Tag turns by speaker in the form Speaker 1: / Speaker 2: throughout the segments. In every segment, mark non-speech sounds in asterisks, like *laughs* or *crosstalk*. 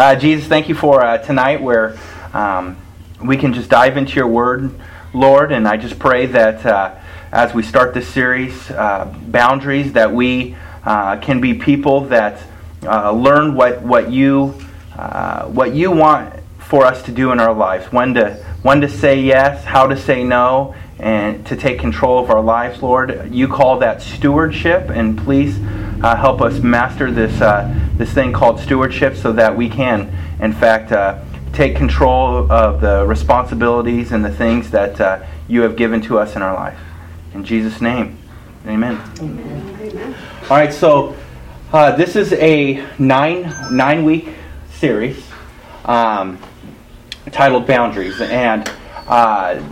Speaker 1: Uh, Jesus, thank you for uh, tonight where um, we can just dive into your word, Lord. And I just pray that uh, as we start this series, uh, boundaries, that we uh, can be people that uh, learn what, what, you, what you want for us to do in our lives. When to, when to say yes, how to say no, and to take control of our lives, Lord. You call that stewardship, and please uh, help us master this, uh, this thing called stewardship so that we can, in fact, uh, take control of the responsibilities and the things that uh, you have given to us in our life. In Jesus' name, amen. amen. All right, so uh, this is a nine, nine week series um, titled Boundaries. And uh,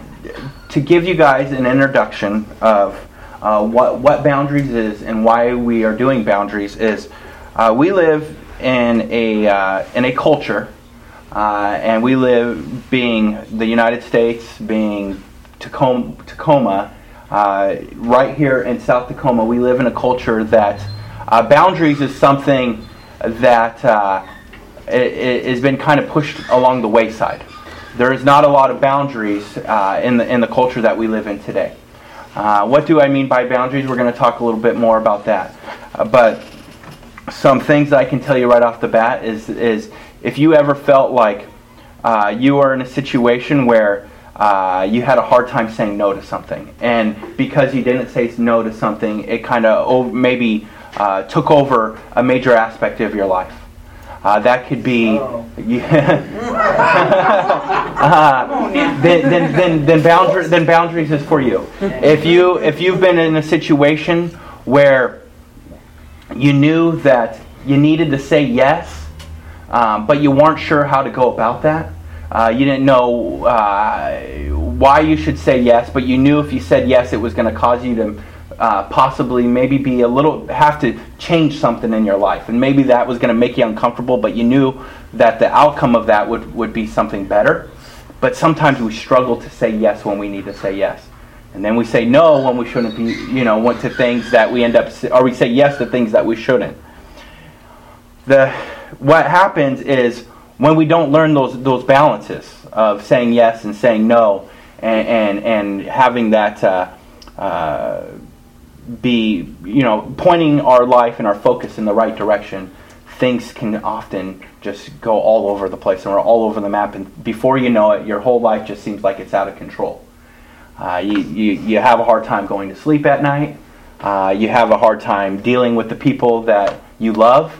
Speaker 1: to give you guys an introduction of uh, what, what boundaries is and why we are doing boundaries is uh, we live in a, uh, in a culture, uh, and we live being the United States, being Tacoma, Tacoma uh, right here in South Tacoma, we live in a culture that boundaries is something that has been kind of pushed along the wayside. There is not a lot of boundaries in, the, in the culture that we live in today. Uh, what do I mean by boundaries? We're going to talk a little bit more about that. Uh, but some things I can tell you right off the bat is, is if you ever felt like uh, you were in a situation where uh, you had a hard time saying no to something, and because you didn't say no to something, it kind of maybe uh, took over a major aspect of your life. Uh, that could be. Yeah. *laughs* uh, then, then, then, then, boundary, then boundaries is for you. If you if you've been in a situation where you knew that you needed to say yes, um, but you weren't sure how to go about that. Uh, you didn't know uh, why you should say yes, but you knew if you said yes, it was going to cause you to uh, possibly maybe be a little have to change something in your life. And maybe that was going to make you uncomfortable but you knew that the outcome of that would, would be something better. But sometimes we struggle to say yes when we need to say yes. And then we say no when we shouldn't be you know went to things that we end up or we say yes to things that we shouldn't. The what happens is when we don't learn those those balances of saying yes and saying no and and, and having that uh, uh, be, you know, pointing our life and our focus in the right direction, things can often just go all over the place and we're all over the map. And before you know it, your whole life just seems like it's out of control. Uh, you, you, you have a hard time going to sleep at night. Uh, you have a hard time dealing with the people that you love,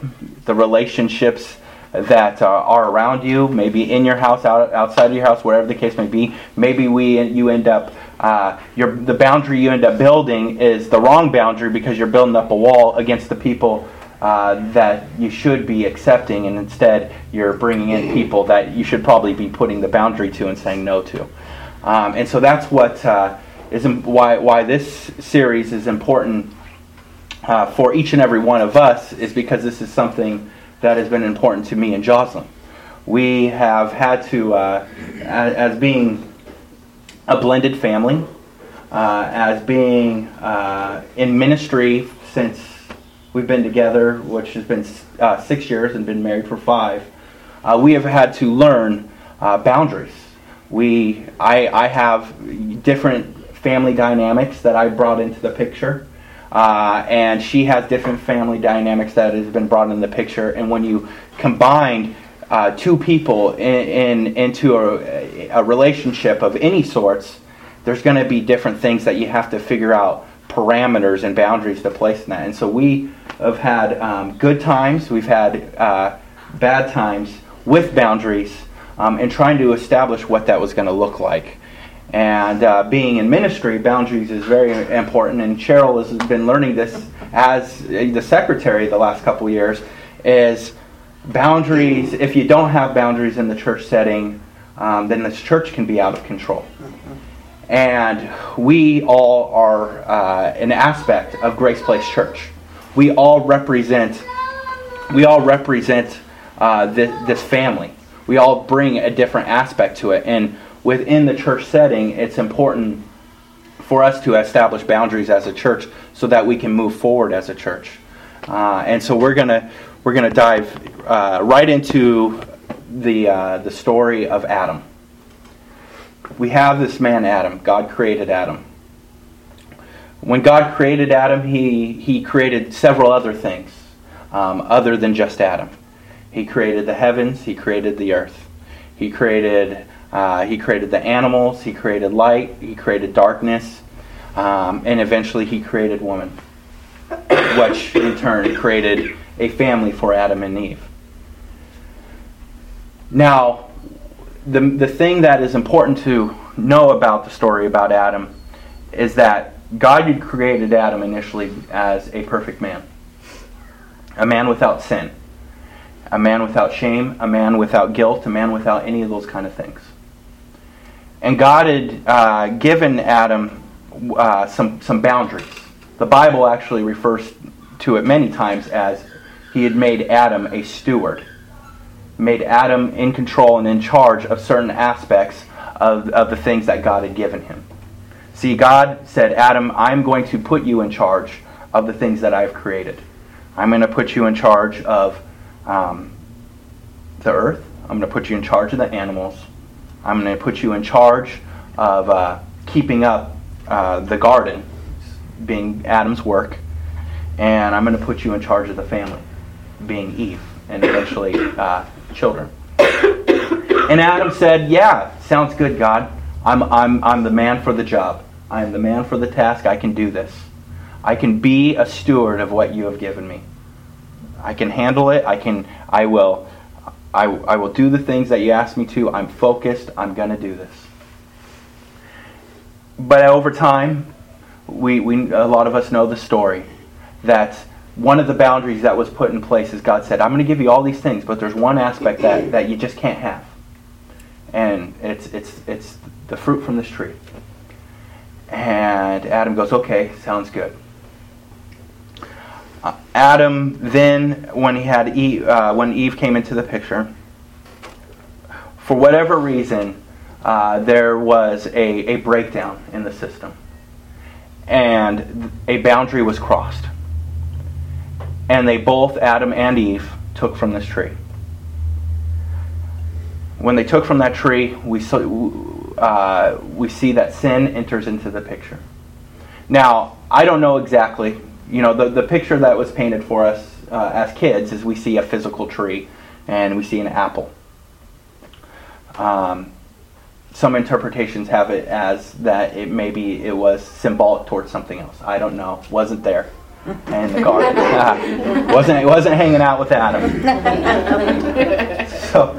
Speaker 1: the relationships that uh, are around you, maybe in your house, out, outside of your house, wherever the case may be. Maybe we you end up uh, your, the boundary you end up building is the wrong boundary because you're building up a wall against the people uh, that you should be accepting, and instead you're bringing in people that you should probably be putting the boundary to and saying no to. Um, and so that's what uh, is why why this series is important uh, for each and every one of us is because this is something that has been important to me and Jocelyn. We have had to, uh, as, as, being a blended family, uh, as being uh, in ministry since we've been together, which has been uh, six years and been married for five, uh, we have had to learn uh, boundaries. We, I, I have different family dynamics that I brought into the picture. Uh, and she has different family dynamics that has been brought in the picture. And when you combine uh, two people in, in into a, a, relationship of any sorts, there's going to be different things that you have to figure out parameters and boundaries to place in that. And so we have had um, good times, we've had uh, bad times with boundaries, um, and trying to establish what that was going to look like. And uh, being in ministry, boundaries is very important. And Cheryl has been learning this as the secretary the last couple years. Is boundaries? If you don't have boundaries in the church setting, um, then this church can be out of control. And we all are uh, an aspect of Grace Place Church. We all represent. We all represent uh, this, this family. We all bring a different aspect to it, and within the church setting, it's important for us to establish boundaries as a church so that we can move forward as a church. Uh, and so we're gonna we're gonna dive uh, right into the, uh, the story of Adam. We have this man, Adam. God created Adam. When God created Adam, he, he created several other things um, other than just Adam. He created the heavens, he created the earth. He created, uh, he created the animals, he created light, he created darkness, um, and eventually he created woman, which in turn created a family for Adam and Eve. Now, the, the thing that is important to know about the story about Adam is that God had created Adam initially as a perfect man, a man without sin, a man without shame, a man without guilt, a man without any of those kind of things. And God had uh, given Adam uh, some, some boundaries. The Bible actually refers to it many times as he had made Adam a steward, made Adam in control and in charge of certain aspects of, of the things that God had given him. See, God said, Adam, I'm going to put you in charge of the things that I've created. I'm going to put you in charge of um, the earth. I'm going to put you in charge of the animals. I'm going to put you in charge of uh, keeping up uh, the garden, being Adam's work. And I'm going to put you in charge of the family, being Eve, and eventually *coughs* uh, children. And Adam said, Yeah, sounds good, God. I'm, I'm, I'm the man for the job. I am the man for the task. I can do this. I can be a steward of what you have given me. I can handle it. I can I will I, I will do the things that you ask me to. I'm focused. I'm going to do this. But over time, we, we a lot of us know the story that one of the boundaries that was put in place is God said, I'm going to give you all these things, but there's one aspect that, that you just can't have. And it's, it's, it's the fruit from this tree. And Adam goes, okay, sounds good. Uh, Adam then, when he had Eve, uh, when Eve came into the picture, for whatever reason, uh, there was a, a breakdown in the system, and a boundary was crossed. And they both, Adam and Eve, took from this tree. When they took from that tree, we uh, we see that sin enters into the picture. Now, I don't know exactly. You know, the, the picture that was painted for us uh, as kids is we see a physical tree and we see an apple. Um, some interpretations have it as that it maybe it was symbolic towards something else. I don't know. Wasn't there in the garden. *laughs* wasn't wasn't hanging out with Adam. so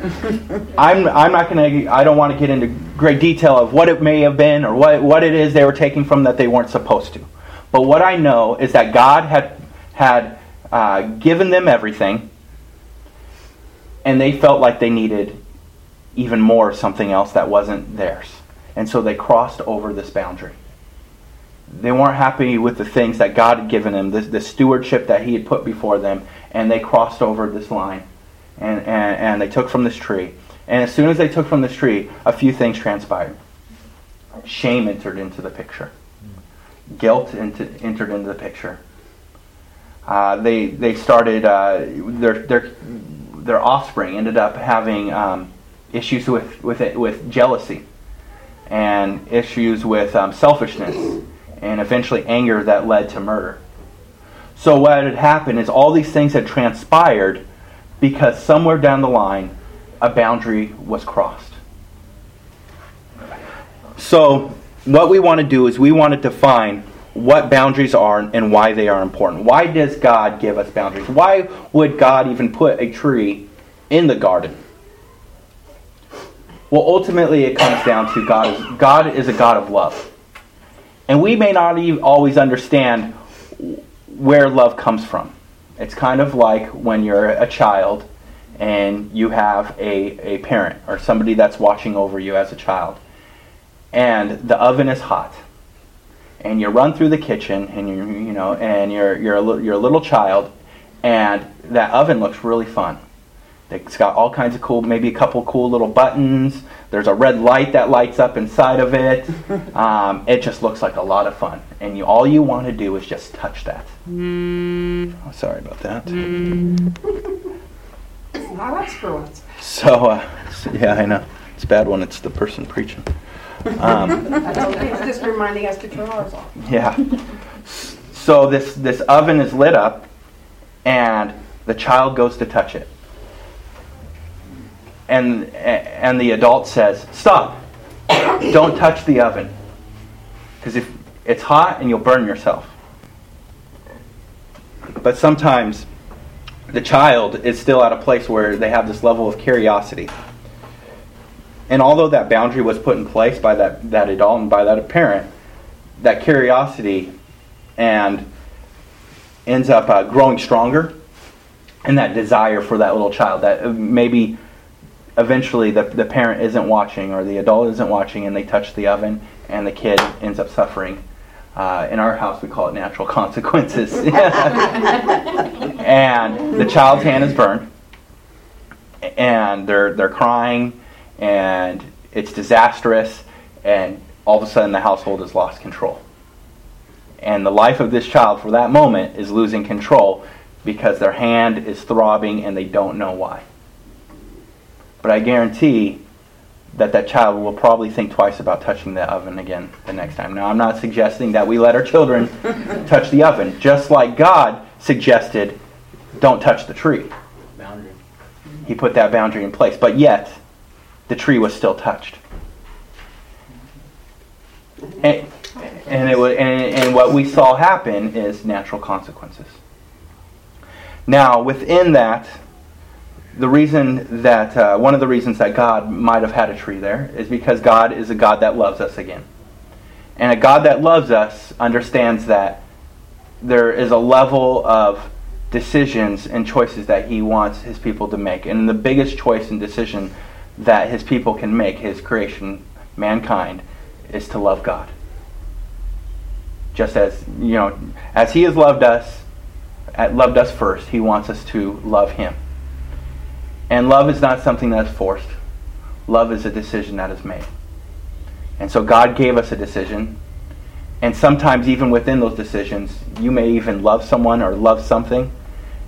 Speaker 1: I'm I'm not gonna I don't want to get into great detail of what it may have been or what what it is they were taking from that they weren't supposed to. But what I know is that God had had uh, given them everything, and they felt like they needed even more of something else that wasn't theirs, and so they crossed over this boundary they weren't happy with the things that God had given them, the, the stewardship that He had put before them, and they crossed over this line. And, and, and they took from this tree. And as soon as they took from this tree, a few things transpired. Shame entered into the picture, guilt into, entered into the picture. Uh, they, they started, uh, their, their, their offspring ended up having um, issues with, with, it, with jealousy and issues with um, selfishness and eventually anger that led to murder. So, what had happened is all these things had transpired because somewhere down the line a boundary was crossed. So, what we want to do is we want to define what boundaries are and why they are important. Why does God give us boundaries? Why would God even put a tree in the garden? Well, ultimately, it comes down to God is, God is a God of love. And we may not even always understand where love comes from. It's kind of like when you're a child and you have a, a parent or somebody that's watching over you as a child. And the oven is hot. And you run through the kitchen and you you know and you're you're a, you're a little child and that oven looks really fun. It's got all kinds of cool, maybe a couple cool little buttons. There's a red light that lights up inside of it. *laughs* Um, it just looks like a lot of fun. And you, all you want to do is just touch that. Mm. Oh, sorry about that. Mm.
Speaker 2: Not us girls.
Speaker 1: So, uh, so, yeah, I know. It's bad when it's the person preaching. Um,
Speaker 2: it's just reminding us to turn ours off.
Speaker 1: Yeah. So this this oven is lit up, and the child goes to touch it, and and the adult says, "Stop! Don't touch the oven, because if it's hot and you'll burn yourself." But sometimes the child is still at a place where they have this level of curiosity. And although that boundary was put in place by that, that adult and by that parent, that curiosity and ends up uh, growing stronger and that desire for that little child that uh, maybe eventually the, the parent isn't watching or the adult isn't watching and they touch the oven and the kid ends up suffering uh, in our house, we call it natural *laughs* consequences. *laughs* and the child's hand is burned, and they're they're crying, and it's disastrous, and all of a sudden the household has lost control. And the life of this child for that moment is losing control because their hand is throbbing and they don't know why. But I guarantee that that child will probably think twice about touching the oven again the next time. Now, I'm not suggesting that we let our children *laughs* touch the oven, just like God suggested, don't touch the tree. Boundary. He put that boundary in place, but yet the tree was still touched. And, and, it was, and, and what we saw happen is natural consequences. Now, within that, the reason that uh, one of the reasons that God might have had a tree there is because God is a God that loves us again. And a God that loves us understands that there is a level of decisions and choices that he wants his people to make. And the biggest choice and decision that his people can make, his creation, mankind, is to love God. Just as, you know, as he has loved us, loved us first, he wants us to love him. And love is not something that's forced. Love is a decision that is made. And so God gave us a decision. And sometimes, even within those decisions, you may even love someone or love something.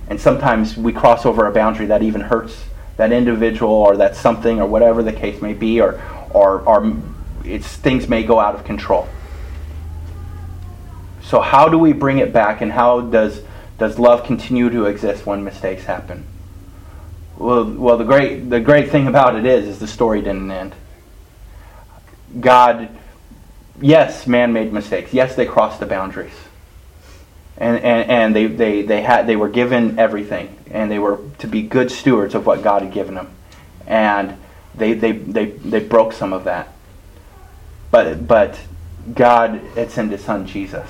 Speaker 1: And sometimes we cross over a boundary that even hurts that individual or that something or whatever the case may be, or, or, or it's, things may go out of control. So, how do we bring it back, and how does, does love continue to exist when mistakes happen? Well, well, the great the great thing about it is, is the story didn't end. God, yes, man made mistakes. Yes, they crossed the boundaries, and and, and they, they, they had they were given everything, and they were to be good stewards of what God had given them, and they they they, they broke some of that. But but God had sent His Son Jesus,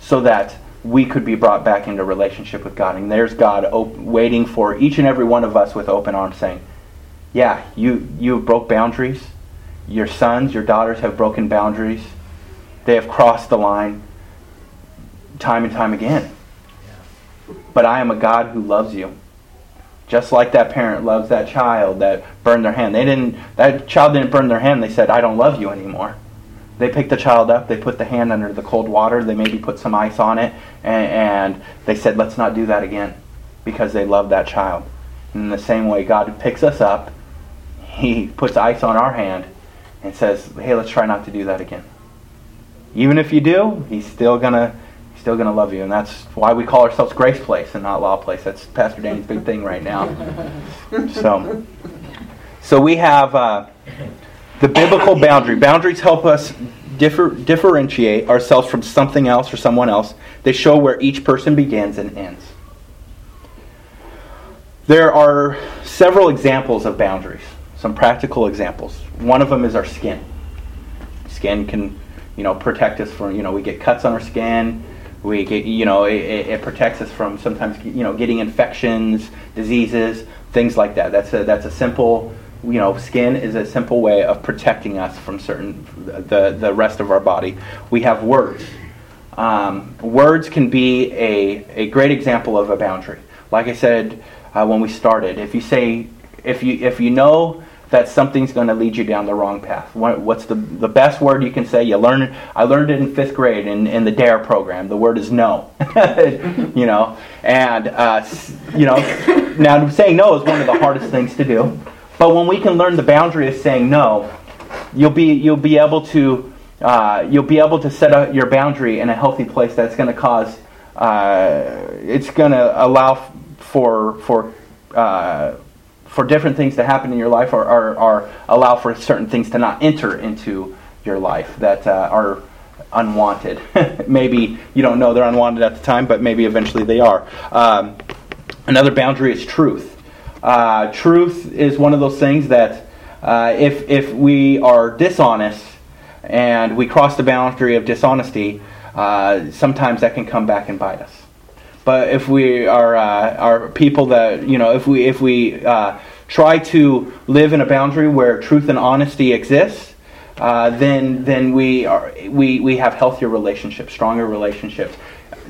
Speaker 1: so that we could be brought back into relationship with God. And there's God op- waiting for each and every one of us with open arms saying, Yeah, you, you broke boundaries. Your sons, your daughters have broken boundaries. They have crossed the line time and time again. But I am a God who loves you. Just like that parent loves that child that burned their hand. They didn't that child didn't burn their hand, they said, I don't love you anymore. They picked the child up, they put the hand under the cold water, they maybe put some ice on it, and, and they said, let's not do that again because they love that child. And in the same way, God picks us up, He puts ice on our hand, and says, hey, let's try not to do that again. Even if you do, He's still going to still going to love you. And that's why we call ourselves Grace Place and not Law Place. That's Pastor Danny's big thing right now. *laughs* So, so we have uh, the biblical boundary. Boundaries help us differ, differentiate ourselves from something else or someone else. They show where each person begins and ends. There are several examples of boundaries, some practical examples. One of them is our skin. Skin can, you know, protect us from, you know, we get cuts on our skin. We get, you know, it, it protects us from sometimes, you know, getting infections, diseases, things like that. That's a, that's a simple you know, skin is a simple way of protecting us from certain the the rest of our body. We have words. Um, words can be a, a great example of a boundary. Like I said uh, when we started, if you say if you if you know that something's going to lead you down the wrong path. What, what's the, the best word you can say? You learn. I learned it in fifth grade in, in the DARE program. The word is no. *laughs* you know, and uh, you know, *laughs* now saying no is one of the hardest things to do. But when we can learn the boundary of saying no, you'll be you'll be able to uh, you'll be able to set up your boundary in a healthy place that's going to cause uh, it's going to allow for for uh, for different things to happen in your life or, or, or, allow for certain things to not enter into your life that uh, are unwanted. *laughs* maybe you don't know they're unwanted at the time, but maybe eventually they are. Um, another boundary is truth. Uh, truth is one of those things that uh, if, if we are dishonest and we cross the boundary of dishonesty, uh, sometimes that can come back and bite us. But if we are uh, are people that you know, if we if we uh, try to live in a boundary where truth and honesty exists, uh, then then we are we we have healthier relationships, stronger relationships.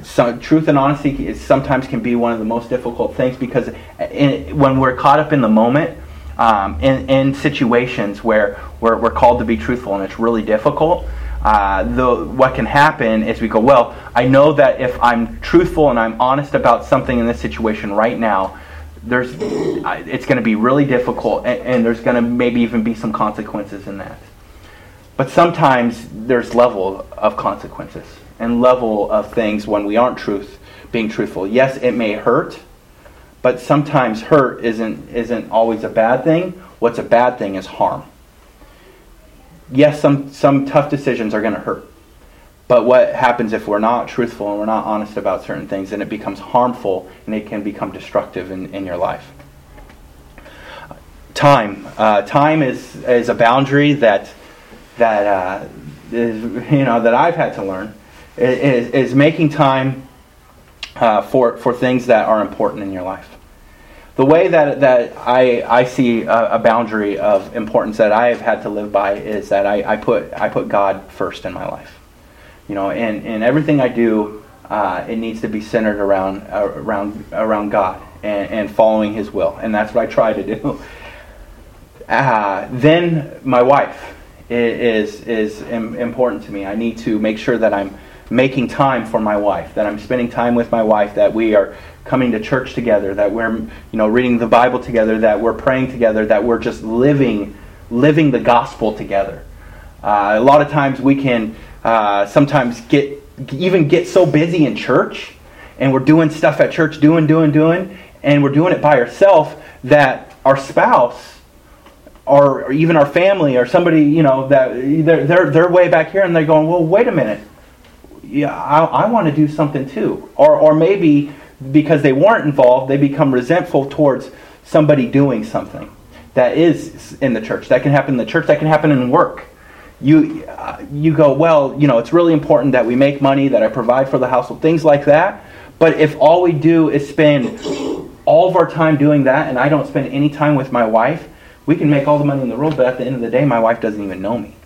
Speaker 1: So, truth and honesty is, sometimes can be one of the most difficult things because in, when we're caught up in the moment, um, in, in situations where we're, we're called to be truthful and it's really difficult, uh, the, what can happen is we go, well, I know that if I'm truthful and I'm honest about something in this situation right now, there's, it's going to be really difficult, and, and there's going to maybe even be some consequences in that. But sometimes there's level of consequences and level of things when we aren't truth, being truthful. Yes, it may hurt, but sometimes hurt isn't isn't always a bad thing. What's a bad thing is harm yes, some, some tough decisions are going to hurt. But what happens if we're not truthful and we're not honest about certain things, and it becomes harmful and it can become destructive in, in your life? Time. Uh, time is, is a boundary that, that uh, is, you know, that I've had to learn. Is, is making time uh, for, for things that are important in your life the way that, that I, I see a, a, boundary of importance that I have had to live by is that I, I, put, I put God first in my life. You know, and, and everything I do, uh, it needs to be centered around, uh, around, around God and, and following His will. And that's what I try to do. *laughs* Uh, then my wife is, is important to me. I need to make sure that I'm making time for my wife, that I'm spending time with my wife, that we are coming to church together, that we're you know reading the Bible together, that we're praying together, that we're just living living the gospel together. Uh, a lot of times we can uh, sometimes get even get so busy in church, and we're doing stuff at church, doing, doing, doing, and we're doing it by ourselves that our spouse or, even our family or somebody you know that they're, they're they're way back here and they're going, well, wait a minute. Yeah, I, I want to do something too. Or, or maybe because they weren't involved, they become resentful towards somebody doing something that is in the church. That can happen in the church, that can happen in work. You, uh, you go, well, you know, it's really important that we make money, that I provide for the household, things like that. But if all we do is spend all of our time doing that and I don't spend any time with my wife, we can make all the money in the world, but at the end of the day, my wife doesn't even know me.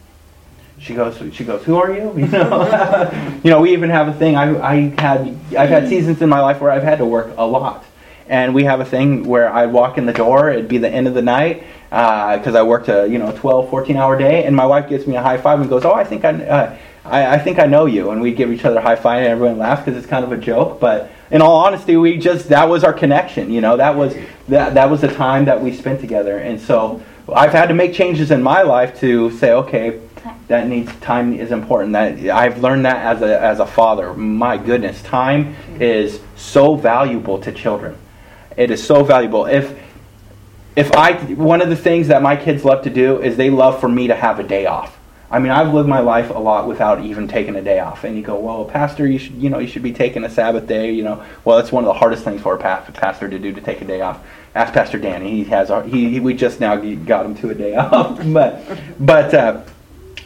Speaker 1: She goes, she goes, who are you? You *laughs* know, you know. We even have a thing. I, I had, I've had seasons in my life where I've had to work a lot, and we have a thing where I'd walk in the door. It'd be the end of the night because uh, I worked a you know 12, 14 hour day, and my wife gives me a high five and goes, "Oh, I think I, uh, I, I, think I know you." And we give each other a high five, and everyone laughs because it's kind of a joke. But in all honesty, we just that was our connection. You know, that was that that was the time that we spent together, and so I've had to make changes in my life to say, okay that needs time is important. That I've learned that as a as a father. My goodness, time is so valuable to children. It is so valuable. If if I one of the things that my kids love to do is they love for me to have a day off. I mean, I've lived my life a lot without even taking a day off. And you go, well, pastor, you should, you know, you should be taking a Sabbath day. You know, well, it's one of the hardest things for a pastor to do to take a day off. Ask Pastor Danny. He has. He, he we just now got him to a day *laughs* off. but but uh,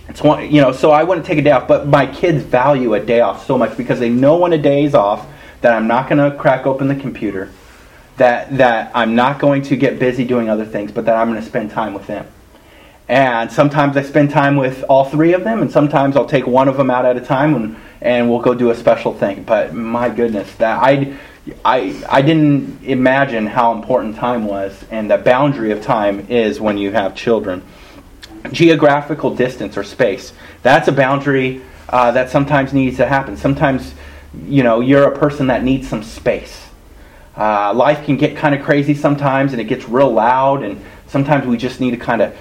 Speaker 1: it's one, you know, so I wouldn't take a day off, but my kids value a day off so much because they know when a day is off that I'm not going to crack open the computer, that that I'm not going to get busy doing other things, but that I'm going to spend time with them. And sometimes I spend time with all three of them, and sometimes I'll take one of them out at a time, and, and we'll go do a special thing. But my goodness, that I I, I didn't imagine how important time was and the boundary of time is when you have children. Geographical distance or space. That's a boundary uh, that sometimes needs to happen. Sometimes, you know, you're a person that needs some space. Uh, life can get kind of crazy sometimes and it gets real loud, and sometimes we just need to kind of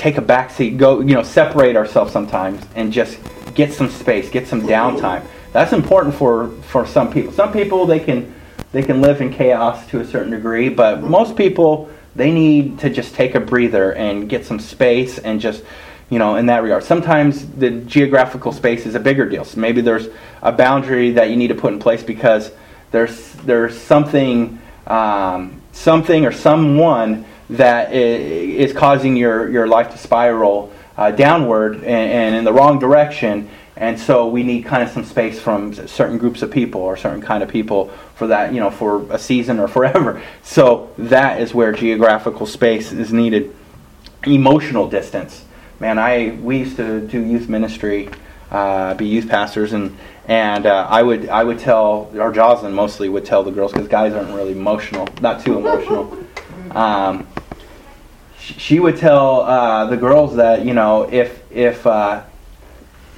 Speaker 1: take a back seat, go, you know, separate ourselves sometimes and just get some space, get some downtime. That's important for, for some people. Some people they can they can live in chaos to a certain degree, but most people they need to just take a breather and get some space and just you know in that regard. Sometimes the geographical space is a bigger deal. So maybe there's a boundary that you need to put in place because there's there's something um, something or someone that is causing your, your life to spiral uh, downward and, and, in the wrong direction. And so we need kind of some space from certain groups of people or certain kind of people for that, you know, for a season or *laughs* forever. So that is where geographical space is needed. Emotional distance. Man, I we used to do youth ministry, uh, be youth pastors, and and uh, I would I would tell, or Jocelyn mostly would tell the girls because guys aren't really emotional, not too emotional. *laughs* Um, she would tell uh, the girls that you know if if uh,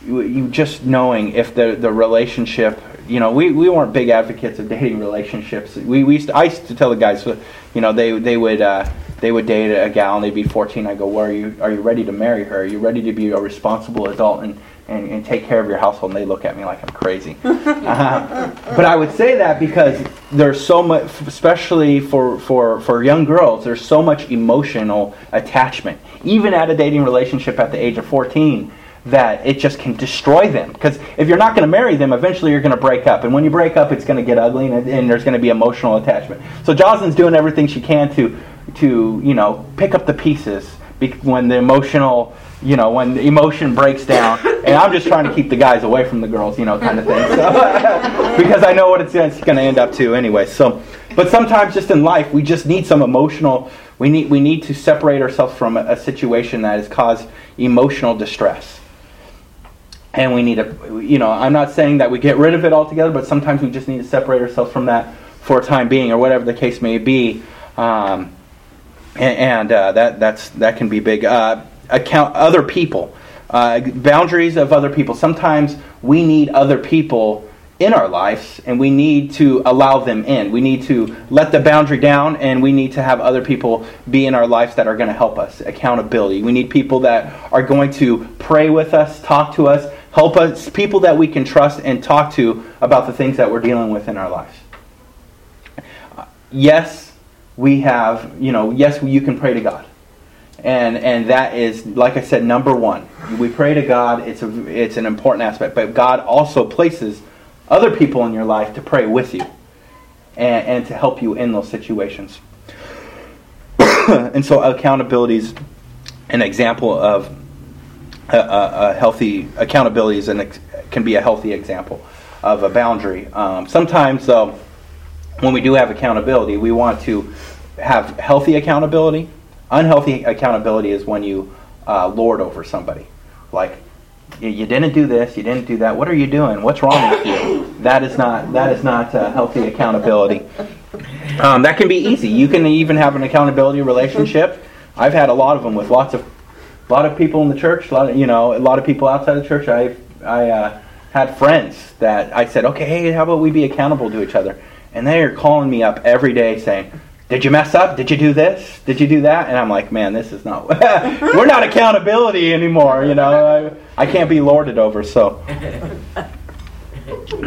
Speaker 1: you, just knowing if the the relationship you know we, we weren't big advocates of dating relationships. We, we used to, I used to tell the guys you know they they would uh, they would date a gal and they'd be 14 I go where are you are you ready to marry her? Are you ready to be a responsible adult? And and, and take care of your household. And they look at me like I'm crazy. *laughs* uh, but I would say that because there's so much, especially for, for, for young girls, there's so much emotional attachment. Even at a dating relationship at the age of 14, that it just can destroy them. Because if you're not going to marry them, eventually you're going to break up. And when you break up, it's going to get ugly and, and there's going to be emotional attachment. So Jocelyn's doing everything she can to, to you know, pick up the pieces when the emotional you know, when emotion breaks down, and I'm just trying to keep the guys away from the girls, you know, kind of thing. So, *laughs* because I know what it's, it's going to end up to anyway. So, but sometimes just in life, we just need some emotional. We need we need to separate ourselves from a, a situation that has caused emotional distress, and we need to, you know, I'm not saying that we get rid of it altogether, but sometimes we just need to separate ourselves from that for a time being, or whatever the case may be. Um, and, and uh, that that's that can be big. Uh, account other people, uh, boundaries of other people. Sometimes we need other people in our lives and we need to allow them in. We need to let the boundary down and we need to have other people be in our lives that are going to help us. Accountability. We need people that are going to pray with us, talk to us, help us, people that we can trust and talk to about the things that we're dealing with in our lives. Yes, we have, you know, yes, you can pray to God and and that is like I said, number one. We pray to God. It's a it's an important aspect, but God also places other people in your life to pray with you and, and to help you in those situations. *coughs* and so accountability is an example of a, a, a healthy accountability is an, can be a healthy example of a boundary. Um, sometimes, though, when we do have accountability, we want to have healthy accountability Unhealthy accountability is when you uh, lord over somebody. Like, you didn't do this, you didn't do that. What are you doing? What's wrong with you? That is not that is not uh, healthy accountability. Um, that can be easy. You can even have an accountability relationship. I've had a lot of them with lots of a lot of people in the church. A lot of, you know, a lot of people outside the church. I I uh, had friends that I said, okay, hey, how about we be accountable to each other? And they are calling me up every day saying, did you mess up? Did you do this? Did you do that? And I'm like, man, this is not. *laughs* we're not accountability anymore. You know, I, I can't be lorded over. So, *laughs*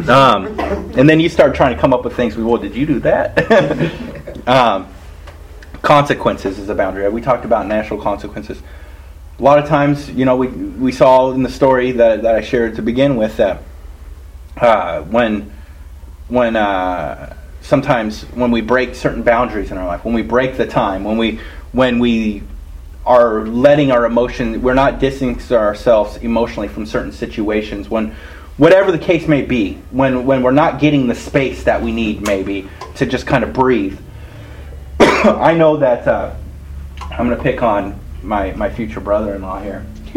Speaker 1: um, and then you start trying to come up with things. Well, did you do that? *laughs* um, consequences is a boundary. We talked about natural consequences. A lot of times, you know, we we saw in the story that that I shared to begin with that uh, when when. Uh, sometimes when we break certain boundaries in our life, when we break the time, when we when we are letting our emotion, we're not distancing ourselves emotionally from certain situations. When whatever the case may be, when when we're not getting the space that we need, maybe to just kind of breathe. *coughs* I know that uh, I'm going to pick on my my future brother-in-law here, *laughs*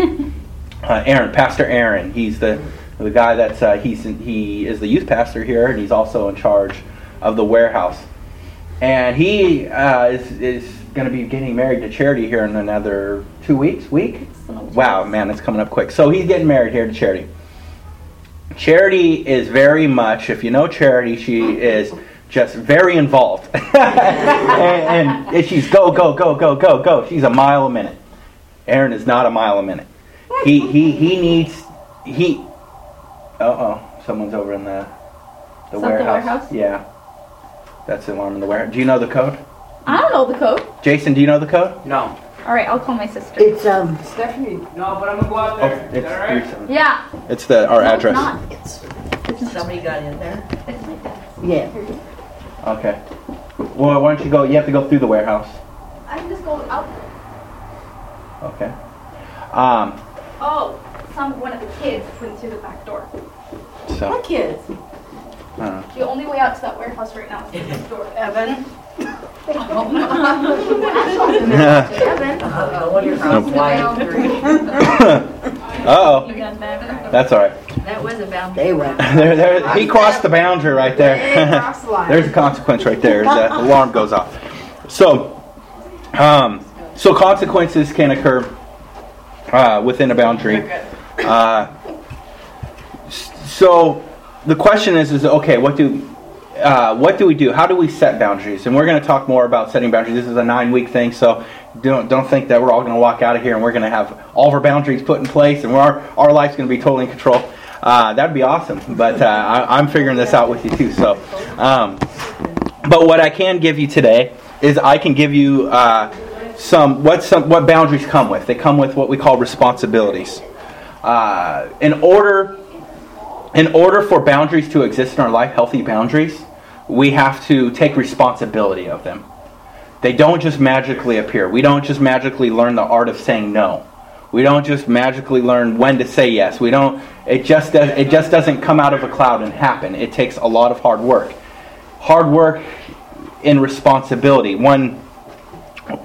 Speaker 1: uh, Aaron, Pastor Aaron. He's the the guy that's uh, he's he is the youth pastor here, and he's also in charge of the warehouse. And he uh, is, is going to be getting married to Charity here in another two weeks. Week? Wow, man, it's coming up quick. So he's getting married here to Charity. Charity is very much, if you know Charity, she is just very involved. *laughs* and, and, she's go, go, go, go, go, go. She's a mile a minute. Aaron is not a mile a minute. He, he, he needs, he, uh oh, someone's over in the, the warehouse.
Speaker 3: the warehouse.
Speaker 1: Yeah. That's the alarm in the warehouse. Do you know the code?
Speaker 3: I don't know the code.
Speaker 1: Jason, do you know the code?
Speaker 4: No.
Speaker 3: All right, I'll call my sister.
Speaker 5: It's um.
Speaker 2: Stephanie,
Speaker 4: No, but I'm gonna go out
Speaker 1: Oh,
Speaker 4: there.
Speaker 1: it's
Speaker 4: Is that all right?
Speaker 1: three seven.
Speaker 3: Yeah.
Speaker 1: It's the our
Speaker 3: No, it's
Speaker 1: address.
Speaker 3: not.
Speaker 5: It's
Speaker 3: It's not.
Speaker 5: somebody got in there.
Speaker 3: It's my dad's.
Speaker 5: Yeah.
Speaker 1: Okay. Well, why don't you go? You have to go through the warehouse.
Speaker 3: I can just go out.
Speaker 1: Okay. Um.
Speaker 3: Oh, some one of the kids went through the back door.
Speaker 1: So.
Speaker 2: what kids?
Speaker 1: I don't know.
Speaker 3: The only way out to that warehouse right now is through this door.
Speaker 2: Evan? *laughs*
Speaker 3: Evan.
Speaker 5: What your house
Speaker 1: oh.
Speaker 3: You got that.
Speaker 1: That's all right.
Speaker 5: That was a boundary. They went.
Speaker 1: there, there, he crossed the boundary right there.
Speaker 2: crossed the line. *laughs*
Speaker 1: There's a consequence right there. The alarm goes off. So, um, so consequences can occur uh, within a boundary. Uh, so the question is, is okay? What do uh, what do we do? How do we set boundaries? And we're going to talk more about setting boundaries. This is a nine week thing, so don't don't think that we're all going to walk out of here and we're going to have all of our boundaries put in place and our our life's going to be totally in control. Uh, that'd be awesome, but uh, I, I'm figuring this out with you too. So, um, but what I can give you today is I can give you uh, some what some what boundaries come with. They come with what we call responsibilities. Uh, in order in order for boundaries to exist in our life, healthy boundaries, we have to take responsibility of them. They don't just magically appear. We don't just magically learn the art of saying no. We don't just magically learn when to say yes. We don't. It just does. It just doesn't come out of a cloud and happen. It takes a lot of hard work. Hard work in responsibility. One,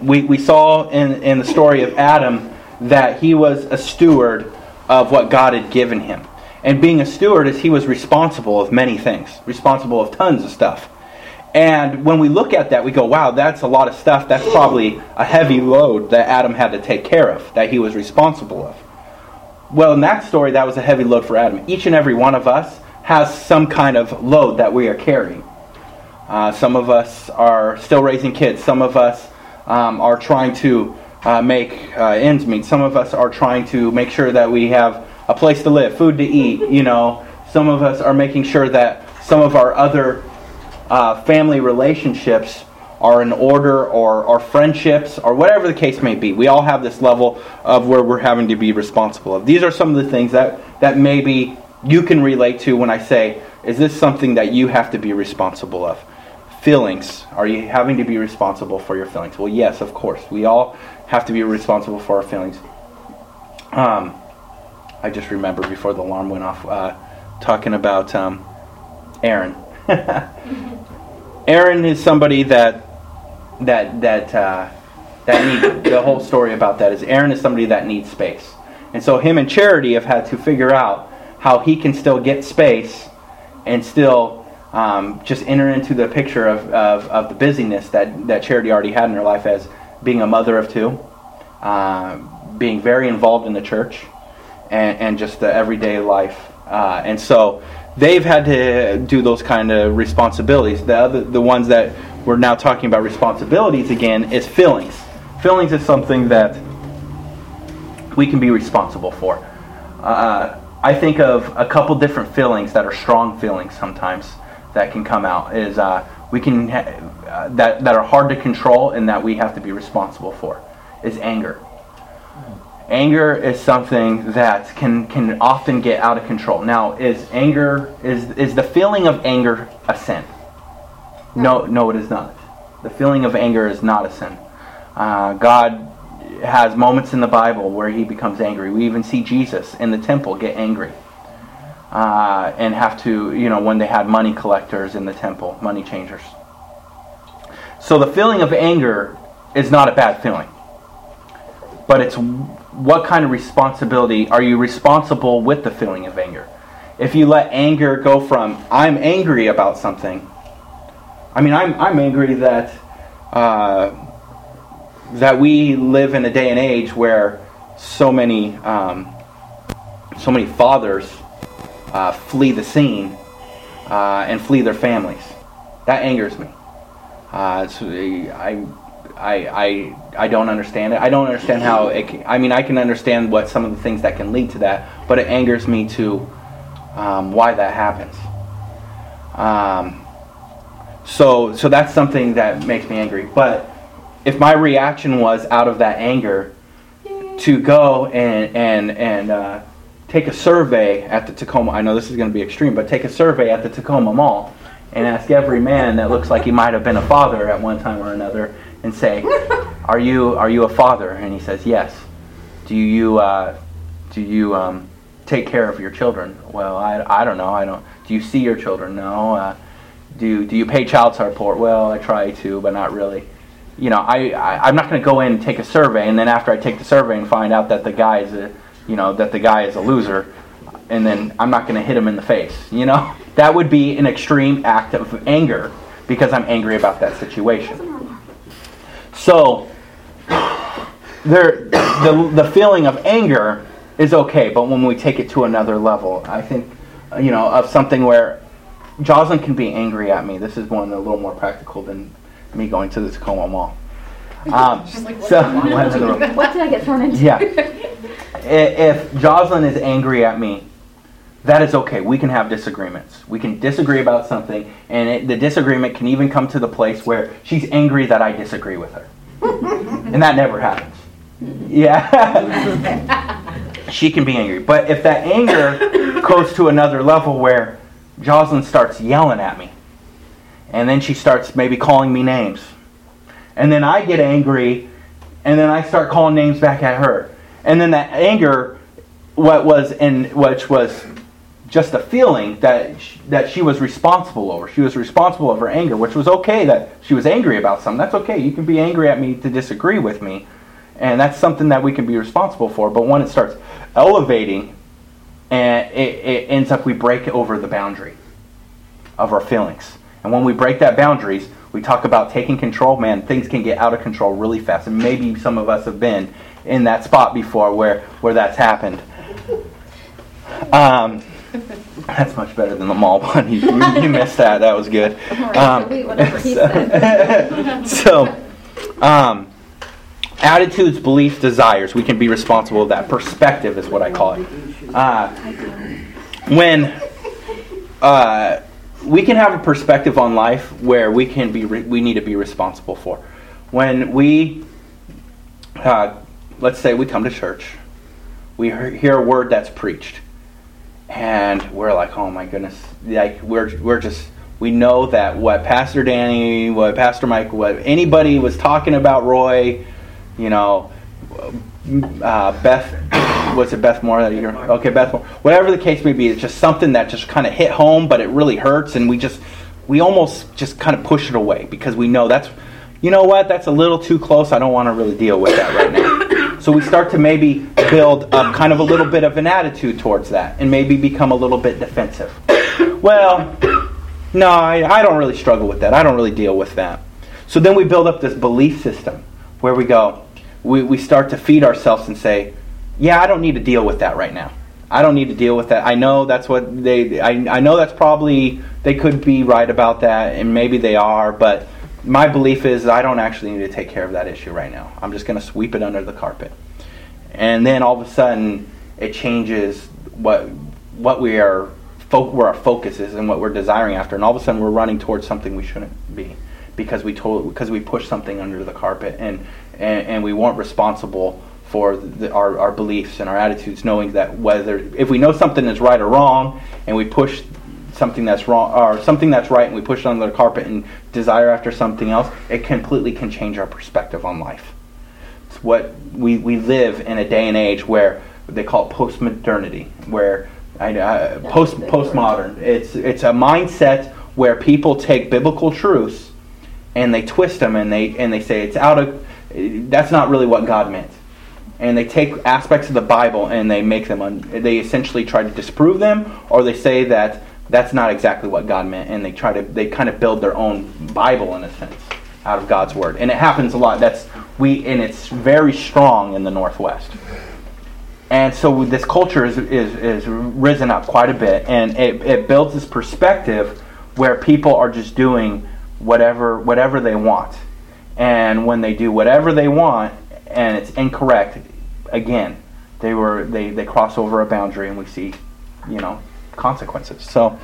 Speaker 1: we, we saw in, in the story of Adam that he was a steward of what God had given him. And being a steward is he was responsible of many things, responsible of tons of stuff. And when we look at that, we go, wow, that's a lot of stuff. That's probably a heavy load that Adam had to take care of, that he was responsible of. Well, in that story, that was a heavy load for Adam. Each and every one of us has some kind of load that we are carrying. Uh, some of us are still raising kids. Some of us um, are trying to uh, make uh, ends meet. Some of us are trying to make sure that we have a place to live, food to eat. You know, some of us are making sure that some of our other uh, family relationships are in order, or, or friendships, or whatever the case may be. We all have this level of where we're having to be responsible of. These are some of the things that that maybe you can relate to when I say, "Is this something that you have to be responsible of?" feelings. Are you having to be responsible for your feelings? Well, yes, of course. We all have to be responsible for our feelings. Um, I just remember before the alarm went off uh, talking about um, Aaron. *laughs* Aaron is somebody that that that uh, that needs the whole story about that is Aaron is somebody that needs space, and so him and Charity have had to figure out how he can still get space and still um, just enter into the picture of, of, of, the busyness that, that Charity already had in her life as being a mother of two, uh, being very involved in the church, and, and just the everyday life. Uh, and so they've had to do those kind of responsibilities. The, other, the ones that we're now talking about responsibilities again is feelings. Feelings is something that we can be responsible for. Uh, I think of a couple different feelings that are strong feelings sometimes that can come out is uh, we can ha- uh, that that are hard to control and that we have to be responsible for is anger. Anger is something that can can often get out of control. Now, is anger is is the feeling of anger a sin? No, no, it is not. The feeling of anger is not a sin. Uh, God has moments in the Bible where he becomes angry. We even see Jesus in the temple get angry uh, and have to, you know, when they had money collectors in the temple, money changers. So the feeling of anger is not a bad feeling. But it's what kind of responsibility are you responsible with the feeling of anger? If you let anger go from, I'm angry about something, I mean, I'm I'm angry that uh, that we live in a day and age where so many um, so many fathers uh, flee the scene uh, and flee their families. That angers me. Uh, so I, I, I, I don't understand it. I don't understand how it. Can, I mean, I can understand what some of the things that can lead to that, but it angers me to um, why that happens. Um, so, so that's something that makes me angry. But if my reaction was out of that anger to go and and and uh, take a survey at the Tacoma. I know this is going to be extreme, but take a survey at the Tacoma Mall and ask every man that looks like he might have been a father at one time or another, and say, "Are you are you a father?" And he says, "Yes." Do you uh, do you um, take care of your children? Well, I, I don't know. I don't. Do you see your children? No. Uh, do do you pay child support? Well, I try to, but not really. You know, I, I I'm not going to go in and take a survey, and then after I take the survey and find out that the guy is a you know that the guy is a loser, and then I'm not going to hit him in the face. You know, *laughs* that would be an extreme act of anger because I'm angry about that situation. So there, the the feeling of anger is okay, but when we take it to another level, I think you know of something where Jocelyn can be angry at me. This is one a little more practical than me going to the Tacoma Mall. Um, *laughs* so, *laughs*
Speaker 3: What did I get thrown into?
Speaker 1: yeah. *laughs* If Jocelyn is angry at me, that is okay. We can have disagreements. We can disagree about something, and it, the disagreement can even come to the place where she's angry that I disagree with her. and that never happens. Yeah. *laughs* she can be angry. But if that anger goes to another level where Jocelyn starts yelling at me, and then she starts maybe calling me names, and then I get angry, and then I start calling names back at her. And then that anger, what was in which was just a feeling that she, that she was responsible over. She was responsible of her anger, which was okay that she was angry about something. That's okay. You can be angry at me to disagree with me, and that's something that we can be responsible for. But when it starts elevating, and it, it ends up we break over the boundary of our feelings. And when we break that boundaries, we talk about taking control. Man, things can get out of control really fast. And maybe some of us have been in that spot before where, where that's happened. Um, that's much better than the mall one. You, *laughs* you, you missed that. That was good. *laughs* Um,
Speaker 3: whatever *laughs*
Speaker 1: so, um, attitudes, beliefs, desires. We can be responsible of that. Perspective is what I call it. Uh, when uh, we can have a perspective on life where we can be, re- we need to be responsible for. When we, uh, let's say, we come to church, we hear a word that's preached, and we're like, oh my goodness, like we're we're just we know that what Pastor Danny, what Pastor Mike, what anybody was talking about Roy, you know, uh, Beth, was it Beth Moore that you're, Okay, Beth Moore. Whatever the case may be, it's just something that just kind of hit home, but it really hurts, and we just we almost just kind of push it away because we know that's you know what that's a little too close. I don't want to really deal with that right now. So we start to maybe build up kind of a little bit of an attitude towards that, and maybe become a little bit defensive. Well, no, I, I don't really struggle with that. I don't really deal with that. So then we build up this belief system where we go, we, we start to feed ourselves and say, yeah, I don't need to deal with that right now. I don't need to deal with that. I know that's what they, I, I know that's probably, they could be right about that, and maybe they are, but my belief is I don't actually need to take care of that issue right now. I'm just going to sweep it under the carpet. And then all of a sudden, it changes what, what we are, fo- where our focus is and what we're desiring after. And all of a sudden, we're running towards something we shouldn't be because we told, because we pushed something under the carpet and, and, and we weren't responsible for the, our, our beliefs and our attitudes, knowing that whether if we know something is right or wrong, and we push something that's wrong or something that's right, and we push it under the carpet and desire after something else, it completely can change our perspective on life. It's what we, we live in a day and age where they call it post-modernity, where I, uh, post postmodern. It's it's a mindset where people take biblical truths and they twist them and they and they say it's out of that's not really what God meant. And they take aspects of the Bible and they make them un, they essentially try to disprove them or they say that that's not exactly what God meant, and they try to they kind of build their own Bible in a sense out of God's word, and it happens a lot. That's we and it's very strong in the Northwest, and so this culture is is, is risen up quite a bit, and it, it builds this perspective where people are just doing whatever whatever they want, and when they do whatever they want and it's incorrect, again, they were they they cross over a boundary, and we see, you know, consequences. So,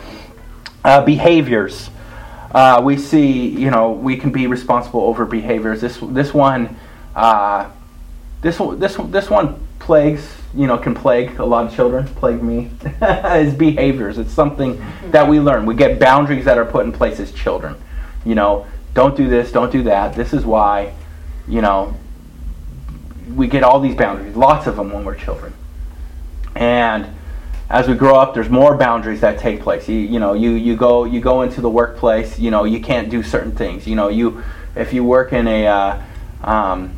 Speaker 1: uh, behaviors. Uh, we see, you know, we can be responsible over behaviors. This this one, uh, this this this one plagues, you know, can plague a lot of children. Plague me *laughs* is behaviors. It's something that we learn. We get boundaries that are put in place as children. You know, don't do this, don't do that. This is why, you know, we get all these boundaries, lots of them when we're children. And as we grow up, there's more boundaries that take place. You, you know, you, you go you go into the workplace. You know, you can't do certain things. You know, you if you work in a uh, um,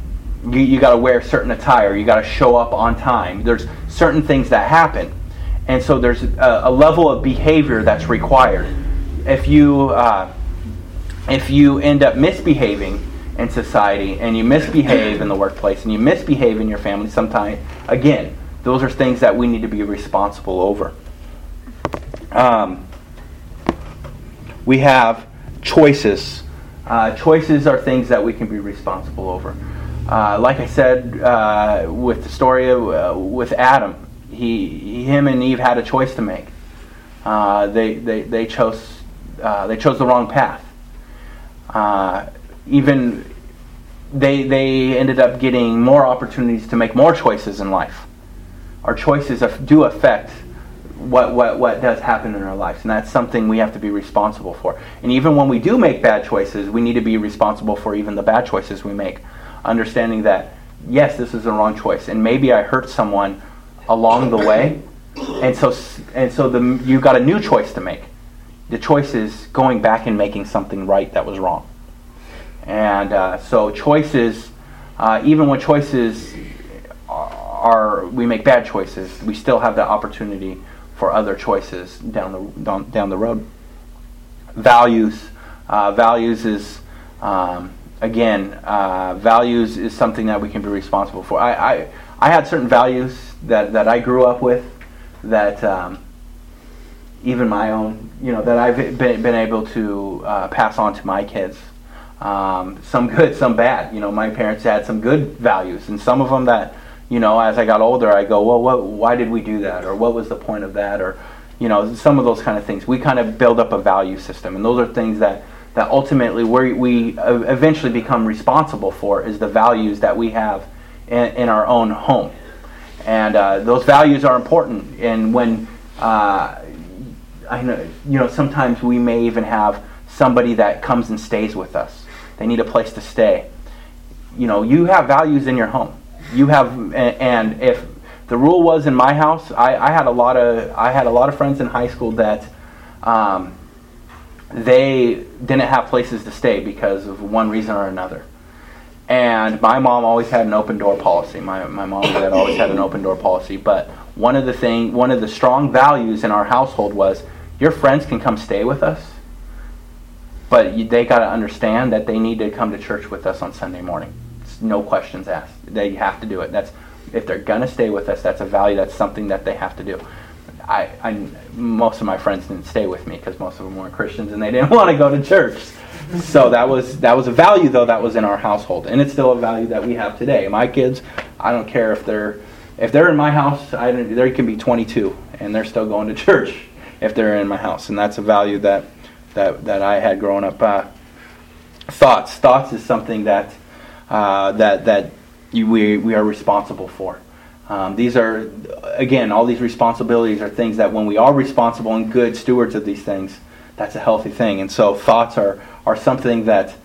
Speaker 1: you, you got to wear certain attire. You got to show up on time. There's certain things that happen, and so there's a, a level of behavior that's required. If you uh, if you end up misbehaving in society and you misbehave in the workplace and you misbehave in your family, sometimes again those are things that we need to be responsible over. Um, we have choices. Uh, choices are things that we can be responsible over. Uh, like I said uh, with the story of, uh, with Adam, he, him and Eve had a choice to make. Uh, they, they, they chose uh, they chose the wrong path. even they they ended up getting more opportunities to make more choices in life our choices do affect what, what, what does happen in our lives. And that's something we have to be responsible for. And even when we do make bad choices, we need to be responsible for even the bad choices we make. Understanding that, yes, this is the wrong choice. And maybe I hurt someone along the way. And so, and so the, you've got a new choice to make. The choice is going back and making something right that was wrong. And uh, so choices, uh, even when choices are we make bad choices, we still have the opportunity for other choices down the down, down the road. Values, uh, values is um, again, uh, values is something that we can be responsible for. I, I, I had certain values that, that I grew up with that um, even my own, you know, that I've been, been able to uh, pass on to my kids. Um, some good, some bad. You know, my parents had some good values, and some of them that you know, as I got older, I go, well, what, why did we do that? Or what was the point of that? Or, you know, some of those kind of things. We kind of build up a value system. And those are things that, that ultimately we we eventually become responsible for is the values that we have in, in our own home. And uh, those values are important. And when, uh, I know, you know, sometimes we may even have somebody that comes and stays with us. They need a place to stay. You know, you have values in your home you have and if the rule was in my house I, I had a lot of i had a lot of friends in high school that um, they didn't have places to stay because of one reason or another. And my mom always had an open door policy. My, my mom had always had an open door policy. But one of the thing one of the strong values in our household was your friends can come stay with us but they got to understand that they need to come to church with us on sunday morning no questions asked. They have to do it. That's if they're gonna stay with us. That's a value. That's something that they have to do. I, I most of my friends didn't stay with me because most of them weren't Christians and they didn't *laughs* want to go to church. So that was that was a value though that was in our household, and it's still a value that we have today. My kids, I don't care if they're if they're in my house, I they can be 22 and they're still going to *laughs* church if they're in my house, and that's a value that that that I had growing up. Uh, thoughts, thoughts is something that uh, that that you, we we are responsible for. Um, these are again all these responsibilities are things that when we are responsible and good stewards of these things, that's a healthy thing. And so thoughts are are something that.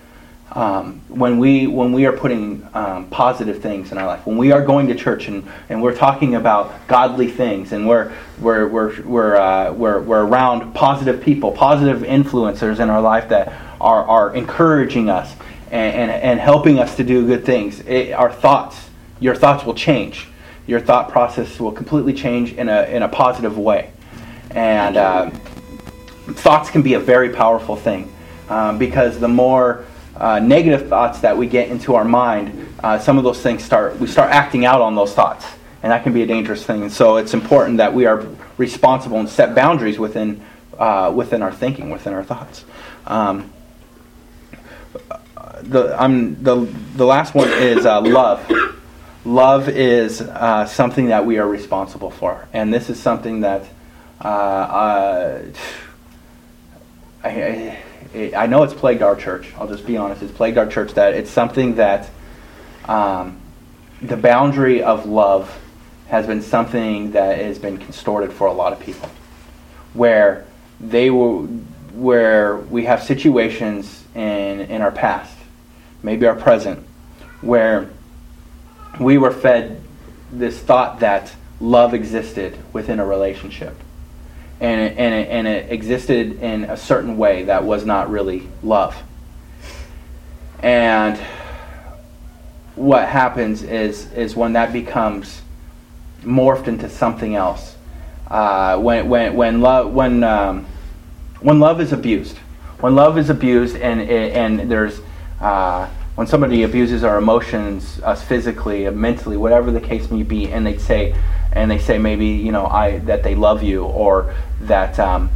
Speaker 1: Um, when we when we are putting um, positive things in our life, when we are going to church and, and we're talking about godly things, and we're we're we're we're, uh, we're, we're around positive people, positive influencers in our life that are, are encouraging us and, and, and helping us to do good things. It, our thoughts, your thoughts will change. Your thought process will completely change in a, in a positive way. And uh, thoughts can be a very powerful thing um, because the more uh, negative thoughts that we get into our mind, uh, some of those things start we start acting out on those thoughts, and that can be a dangerous thing. And so it's important that we are responsible and set boundaries within uh, within our thinking, within our thoughts. Um, the I'm the the last one is uh, love. Love is uh, something that we are responsible for, and this is something that uh, uh, *sighs* I, I, I know it's plagued our church. I'll just be honest. It's plagued our church that it's something that um, the boundary of love has been something that has been contorted for a lot of people, where they will, where we have situations in in our past, maybe our present, where we were fed this thought that love existed within a relationship and it, and it, and it existed in a certain way that was not really love. And what happens is is when that becomes morphed into something else. Uh, when when when love when um, when love is abused, when love is abused, and and there's uh, when somebody abuses our emotions, us physically, mentally, whatever the case may be, and they say, and they say maybe you know I that they love you or that um,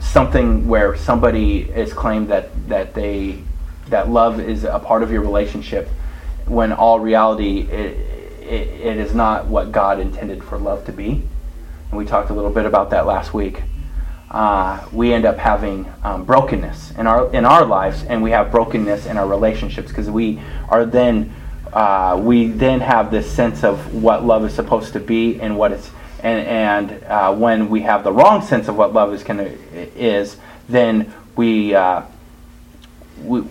Speaker 1: something where somebody is claimed that that they that love is a part of your relationship, when all reality it, it, it is not what God intended for love to be, and we talked a little bit about that last week. Uh, we end up having um, brokenness in our in our lives, and we have brokenness in our relationships because we are then uh, we then have this sense of what love is supposed to be and what it's and and uh, when we have the wrong sense of what love is gonna is, then we uh, we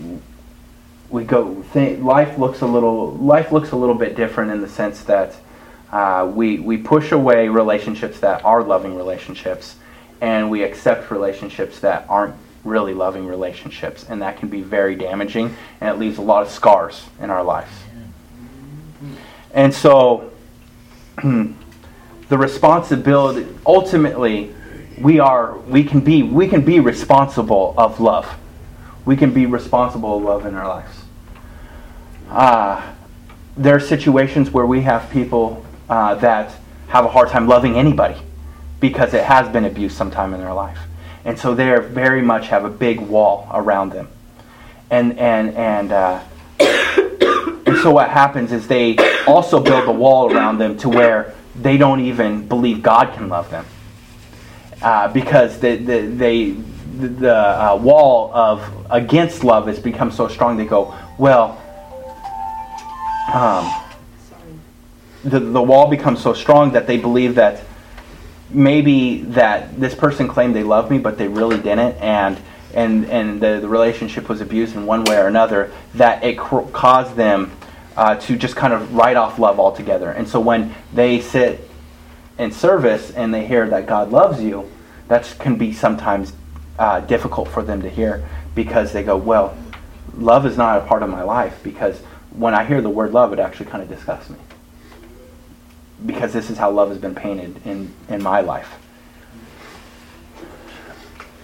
Speaker 1: we go. Th- life looks a little life looks a little bit different in the sense that uh, we we push away relationships that are loving relationships, and we accept relationships that aren't really loving relationships, and that can be very damaging, and it leaves a lot of scars in our lives. And so. *clears throat* the responsibility ultimately we are we can be we can be responsible of love we can be responsible of love in our lives uh, there are situations where we have people uh, that have a hard time loving anybody because it has been abused sometime in their life. And so they very much have a big wall around them. And and and uh, *coughs* and so what happens is they also build a wall around them to where they don't even believe God can love them. Uh, because the, the, they, the uh, wall of against love has become so strong. They go, well, um, the, the wall becomes so strong that they believe that maybe that this person claimed they loved me, but they really didn't, and and and the, the relationship was abused in one way or another. That it caused them uh, to just kind of write off love altogether. And so when they sit in service and they hear that God loves you, that can be sometimes uh, difficult for them to hear because they go, well, love is not a part of my life because when I hear the word love, it actually kind of disgusts me. Because this is how love has been painted in, in my life.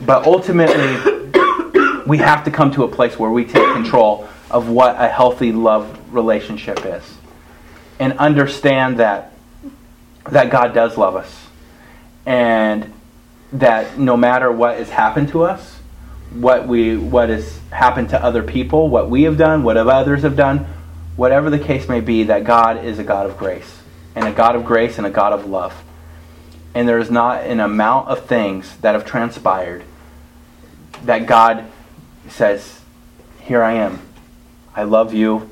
Speaker 1: But ultimately, we have to come to a place where we take control of what a healthy love relationship is and understand that that God does love us and that no matter what has happened to us what we what has happened to other people what we have done what others have done whatever the case may be that God is a God of grace and a God of grace and a God of love and there is not an amount of things that have transpired that God says here I am I love you,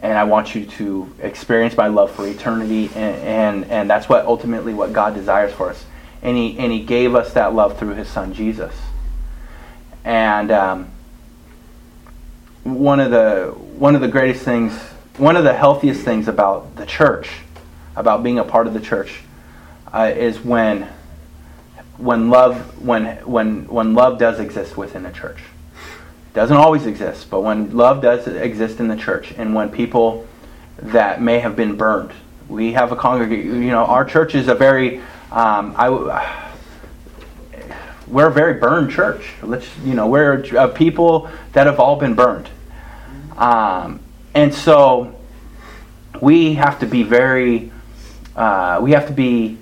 Speaker 1: and I want you to experience my love for eternity, and, and, and that's what ultimately what God desires for us. And he, and he gave us that love through his son Jesus. And um, one of the one of the greatest things, one of the healthiest things about the church, about being a part of the church, uh, is when when love when when when love does exist within a church it doesn't always exist, but when love does exist in the church, and when people that may have been burned, we have a congregation. You know, our church is a very, um, I, we're a very burned church. Let's you know we're a people that have all been burned, um, and so we have to be very uh, we have to be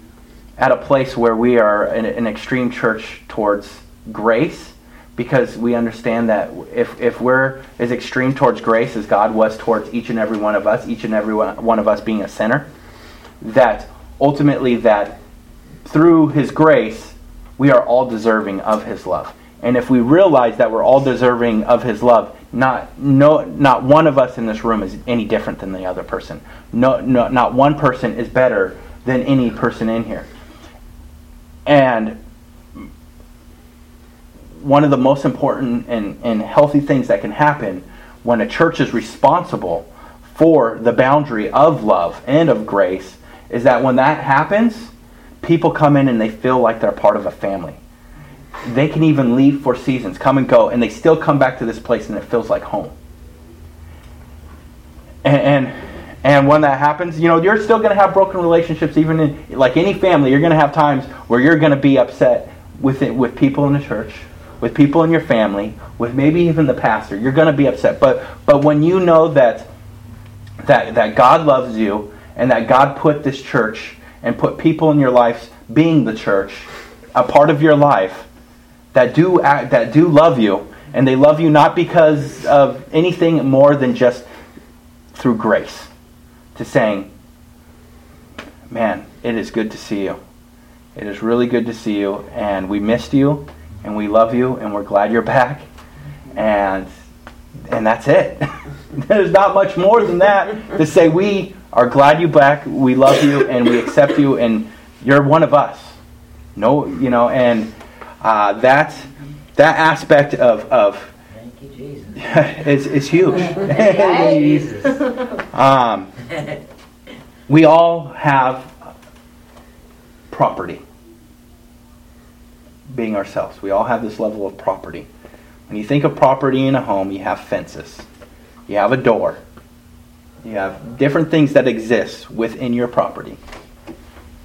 Speaker 1: at a place where we are an, an extreme church towards grace because we understand that if, if we're as extreme towards grace as God was towards each and every one of us, each and every one of us being a sinner, that ultimately that through his grace we are all deserving of his love. And if we realize that we're all deserving of his love, not no not one of us in this room is any different than the other person. No, no not one person is better than any person in here. And one of the most important and, and healthy things that can happen when a church is responsible for the boundary of love and of grace is that when that happens, people come in and they feel like they're part of a family. They can even leave for seasons, come and go, and they still come back to this place and it feels like home. And, and, and when that happens, you know, you're still going to have broken relationships, even in, like any family, you're going to have times where you're going to be upset with, it, with people in the church with people in your family, with maybe even the pastor, you're going to be upset. But but when you know that that that God loves you and that God put this church and put people in your life being the church, a part of your life that do act, that do love you and they love you not because of anything more than just through grace to saying, "Man, it is good to see you. It is really good to see you and we missed you and we love you and we're glad you're back. And and that's it. *laughs* There's not much more than that to say we are glad you're back, we love you, and we accept you, and you're one of us. No, you know, and uh, that that aspect of of
Speaker 4: Thank you, Jesus. *laughs*
Speaker 1: is is huge. *laughs* *laughs* Um, we all have property being ourselves. We all have this level of property. When you think of property in a home, you have fences, you have a door, you have different things that exist within your property.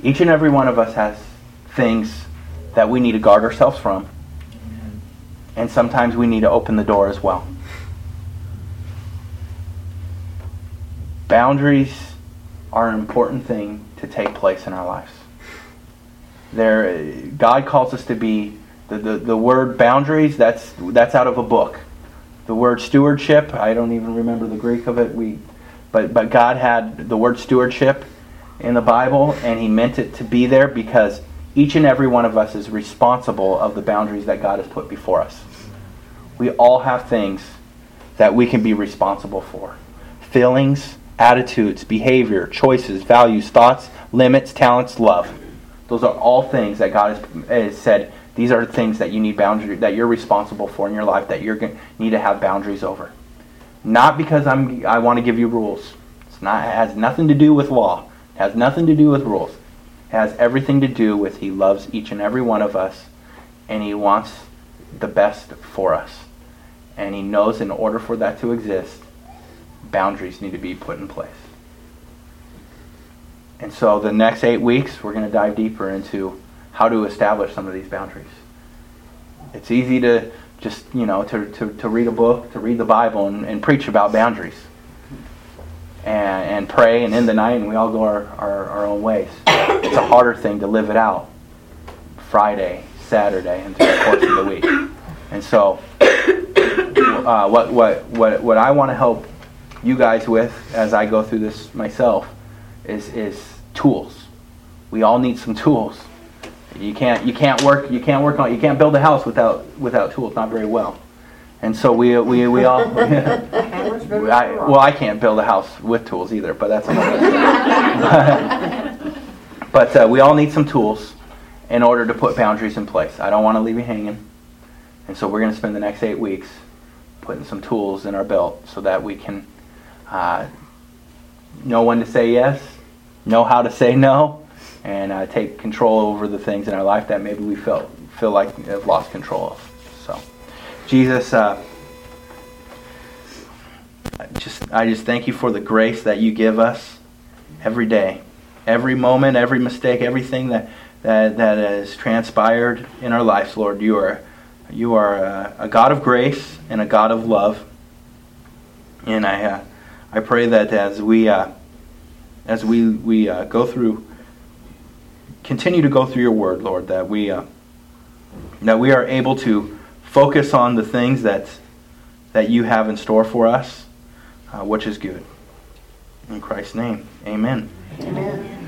Speaker 1: Each and every one of us has things that we need to guard ourselves from, and sometimes we need to open the door as well. Boundaries are an important thing to take place in our lives. There, God calls us to be the, the, the word boundaries. That's that's out of a book. The word stewardship. I don't even remember the Greek of it. We, but but God had the word stewardship in the Bible, and He meant it to be there because each and every one of us is responsible of the boundaries that God has put before us. We all have things that we can be responsible for. Feelings, attitudes, behavior, choices, values, thoughts, limits, talents, love. Those are all things that God has, has said. These are things that you need boundary that you're responsible for in your life that you're going need to have boundaries over. Not because I'm I want to give you rules. It's not it has nothing to do with law. It has nothing to do with rules. It has everything to do with He loves each and every one of us, and He wants the best for us. And He knows in order for that to exist, boundaries need to be put in place. And so the next eight weeks, we're going to dive deeper into how to establish some of these boundaries. It's easy to just, you know, to, to, to read a book, to read the Bible, and, and preach about boundaries. And, and pray and end the night, and we all go our, our, our own ways. It's a harder thing to live it out Friday, Saturday, and through the course of the week. And so, uh, what, what, what, what I want to help you guys with as I go through this myself is, is tools. We all need some tools. You can't you can't work you can't work on you can't build a house without without tools not very well. And so we we, we all
Speaker 2: Hammer's better than
Speaker 1: I,
Speaker 2: a rock.
Speaker 1: well I can't build a house with tools either, but that's another. *laughs* *laughs* but uh, we all need some tools in order to put boundaries in place. I don't want to leave you hanging. And so we're going to spend the next 8 weeks putting some tools in our belt so that we can uh, know when to say yes, know how to say no, and uh, take control over the things in our life that maybe we felt feel like have lost control of. So, Jesus, uh, just I just thank you for the grace that you give us every day, every moment, every mistake, everything that that, that has transpired in our lives, Lord. You are, you are a, a God of grace and a God of love. And I, uh, I pray that as we, uh, as we, we uh, go through, continue to go through your word, Lord, that we, uh, that we are able to focus on the things that, that you have in store for us, uh, which is good. In Christ's name, amen.
Speaker 5: Amen.